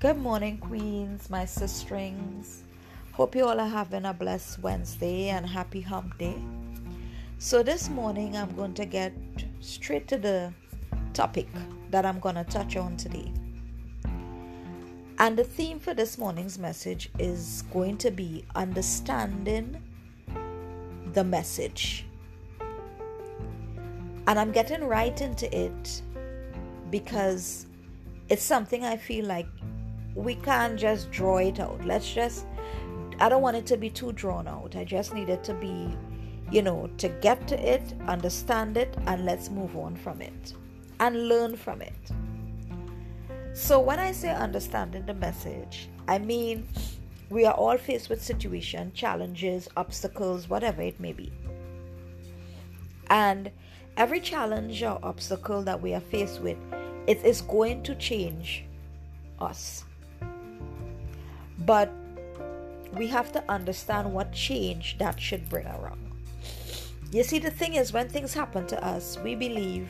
Good morning, Queens, my sisterings. Hope you all are having a blessed Wednesday and happy hump day. So, this morning I'm going to get straight to the topic that I'm going to touch on today. And the theme for this morning's message is going to be understanding the message. And I'm getting right into it because it's something I feel like we can't just draw it out. Let's just, I don't want it to be too drawn out. I just need it to be, you know, to get to it, understand it, and let's move on from it and learn from it. So, when I say understanding the message, I mean we are all faced with situations, challenges, obstacles, whatever it may be. And every challenge or obstacle that we are faced with, it is going to change us. But we have to understand what change that should bring around. You see, the thing is, when things happen to us, we believe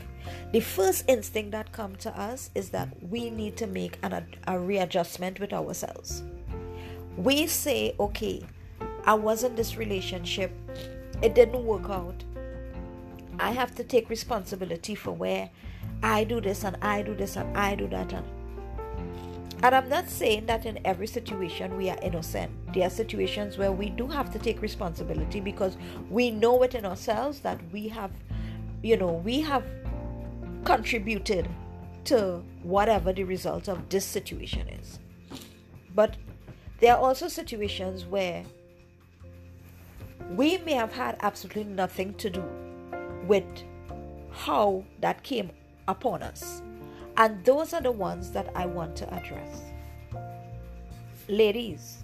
the first instinct that comes to us is that we need to make an, a readjustment with ourselves. We say, okay, I was in this relationship, it didn't work out. I have to take responsibility for where I do this and I do this and I do that and and I'm not saying that in every situation we are innocent. There are situations where we do have to take responsibility because we know within ourselves that we have, you know, we have contributed to whatever the result of this situation is. But there are also situations where we may have had absolutely nothing to do with how that came upon us. And those are the ones that I want to address. Ladies,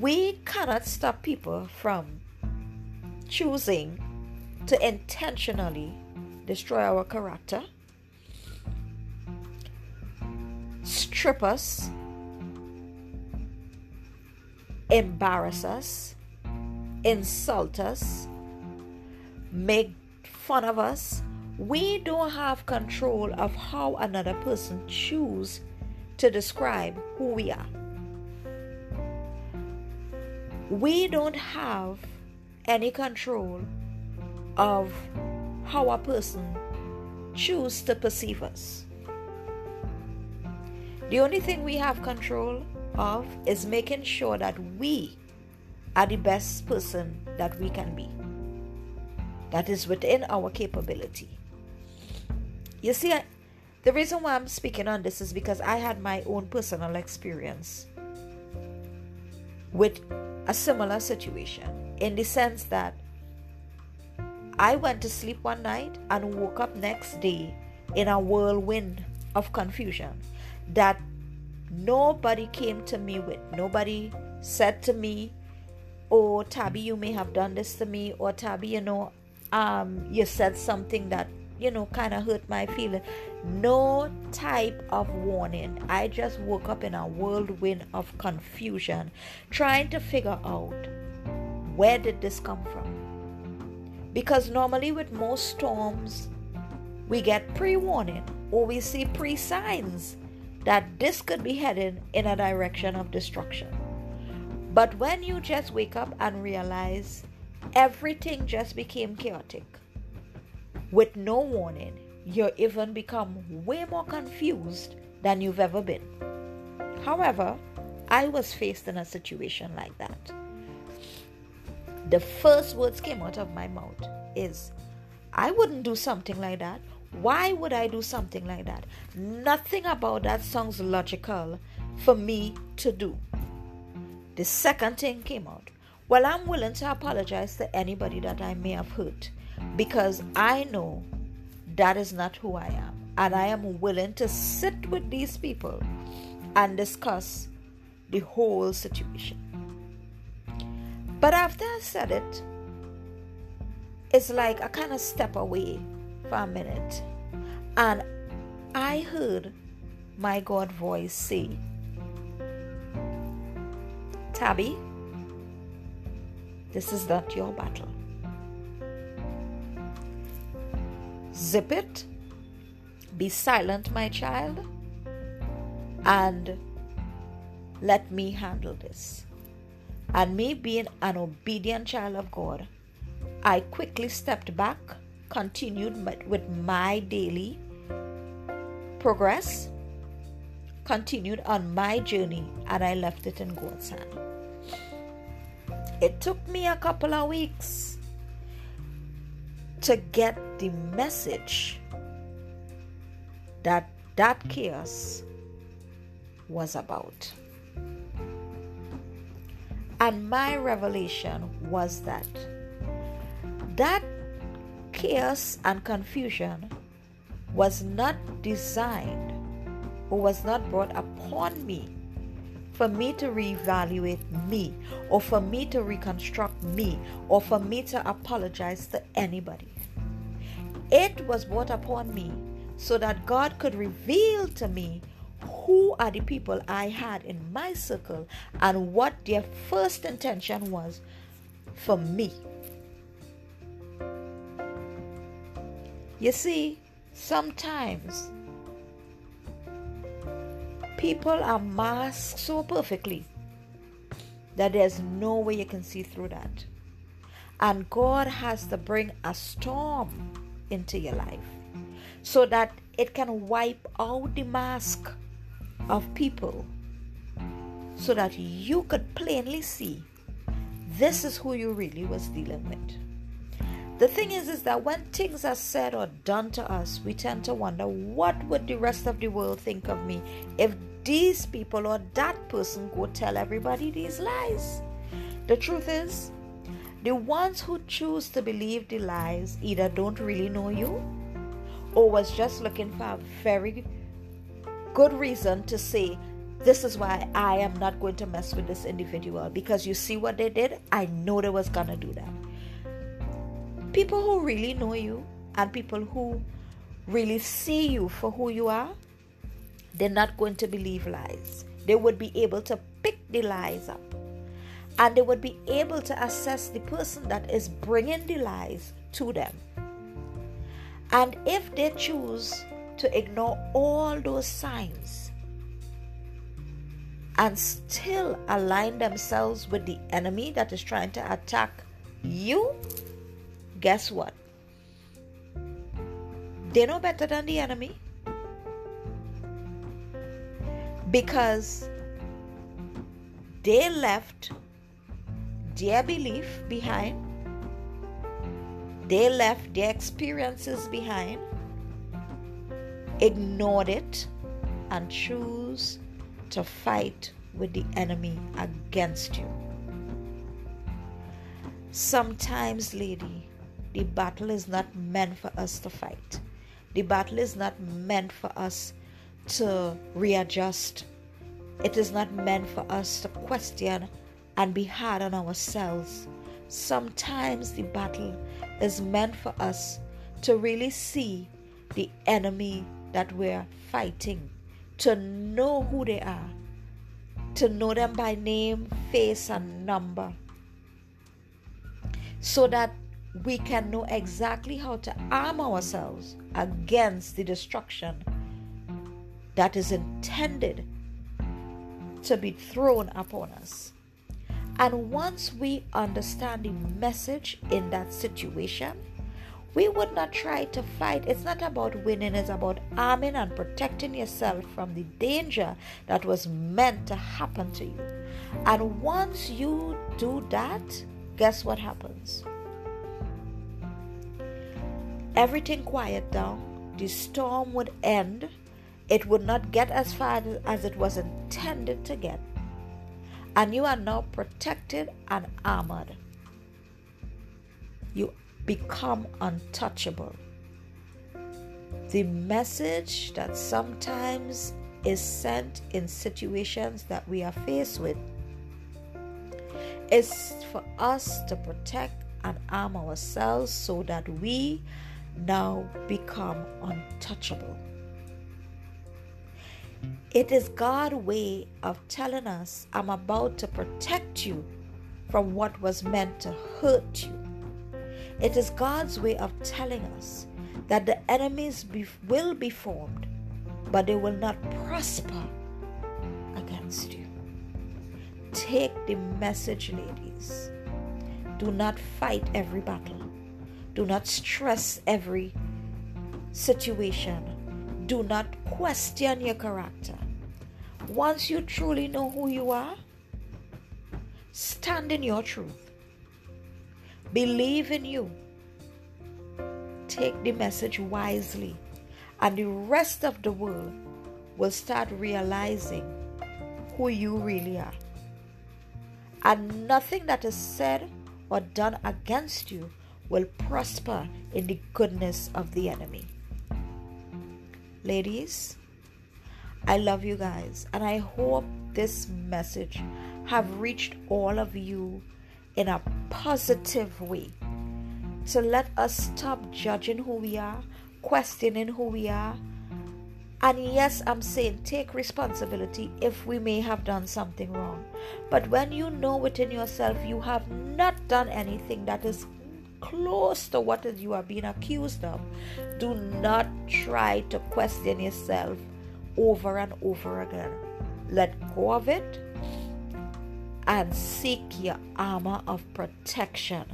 we cannot stop people from choosing to intentionally destroy our character, strip us, embarrass us, insult us, make fun of us, we don't have control of how another person choose to describe who we are. We don't have any control of how a person choose to perceive us. The only thing we have control of is making sure that we are the best person that we can be. That is within our capability. You see, I, the reason why I'm speaking on this is because I had my own personal experience with a similar situation in the sense that I went to sleep one night and woke up next day in a whirlwind of confusion that nobody came to me with. Nobody said to me, Oh, Tabby, you may have done this to me, or Tabby, you know, um, you said something that you know, kind of hurt my feeling. No type of warning. I just woke up in a whirlwind of confusion, trying to figure out where did this come from. Because normally with most storms, we get pre-warning or we see pre-signs that this could be heading in a direction of destruction. But when you just wake up and realize everything just became chaotic with no warning, you even become way more confused than you've ever been. However, I was faced in a situation like that. The first words came out of my mouth is, I wouldn't do something like that. Why would I do something like that? Nothing about that sounds logical for me to do. The second thing came out. Well, I'm willing to apologize to anybody that I may have hurt because I know that is not who I am. And I am willing to sit with these people and discuss the whole situation. But after I said it, it's like I kind of step away for a minute. And I heard my God voice say, Tabby, this is not your battle. Zip it. Be silent, my child. and let me handle this. And me being an obedient child of God, I quickly stepped back, continued with my daily progress, continued on my journey, and I left it in God's hand. It took me a couple of weeks to get the message that that chaos was about. And my revelation was that that chaos and confusion was not designed or was not brought upon me for me to reevaluate me or for me to reconstruct me or for me to apologize to anybody. It was brought upon me so that God could reveal to me who are the people I had in my circle and what their first intention was for me. You see, sometimes people are masked so perfectly that there's no way you can see through that. And God has to bring a storm into your life so that it can wipe out the mask of people so that you could plainly see this is who you really was dealing with. The thing is, is that when things are said or done to us, we tend to wonder what would the rest of the world think of me if these people or that person go tell everybody these lies. The truth is, the ones who choose to believe the lies either don't really know you or was just looking for a very good reason to say, This is why I am not going to mess with this individual because you see what they did? I know they was gonna do that people who really know you and people who really see you for who you are, they're not going to believe lies. They would be able to pick the lies up and they would be able to assess the person that is bringing the lies to them. And if they choose to ignore all those signs and still align themselves with the enemy that is trying to attack you, guess what? They know better than the enemy. Because they left their belief behind, they left their experiences behind, ignored it, and choose to fight with the enemy against you. Sometimes, lady, the battle is not meant for us to fight. The battle is not meant for us to readjust. It is not meant for us to question and be hard on ourselves. Sometimes the battle is meant for us to really see the enemy that we're fighting, to know who they are, to know them by name, face, and number, so that we can know exactly how to arm ourselves against the destruction that is intended to be thrown upon us. And once we understand the message in that situation, we would not try to fight. It's not about winning, it's about arming and protecting yourself from the danger that was meant to happen to you. And once you do that, guess what happens? everything quiet down, the storm would end, it would not get as far as it was intended to get, and you are now protected and armored. You become untouchable. The message that sometimes is sent in situations that we are faced with is for us to protect and arm ourselves so that we now become untouchable. It is God's way of telling us, I'm about to protect you from what was meant to hurt you. It is God's way of telling us that the enemies be, will be formed, but they will not prosper against you. Take the message, ladies. Do not fight every battle. Do not stress every situation. Do not question your character. Once you truly know who you are, stand in your truth. Believe in you. Take the message wisely, and the rest of the world will start realizing who you really are. And nothing that is said or done against you will prosper in the goodness of the enemy. Ladies, I love you guys and I hope this message have reached all of you in a positive way. So let us stop judging who we are, questioning who we are. And yes, I'm saying take responsibility if we may have done something wrong. But when you know within yourself you have not done anything that is close to what you are being accused of, do not try to question yourself over and over again. Let go of it and seek your armor of protection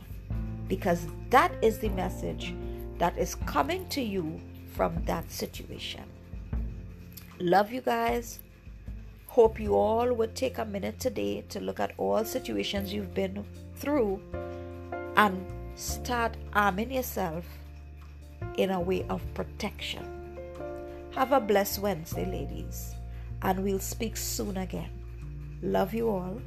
because that is the message that is coming to you from that situation. Love you guys. Hope you all would take a minute today to look at all situations you've been through and start arming yourself in a way of protection. Have a blessed Wednesday, ladies, and we'll speak soon again. Love you all.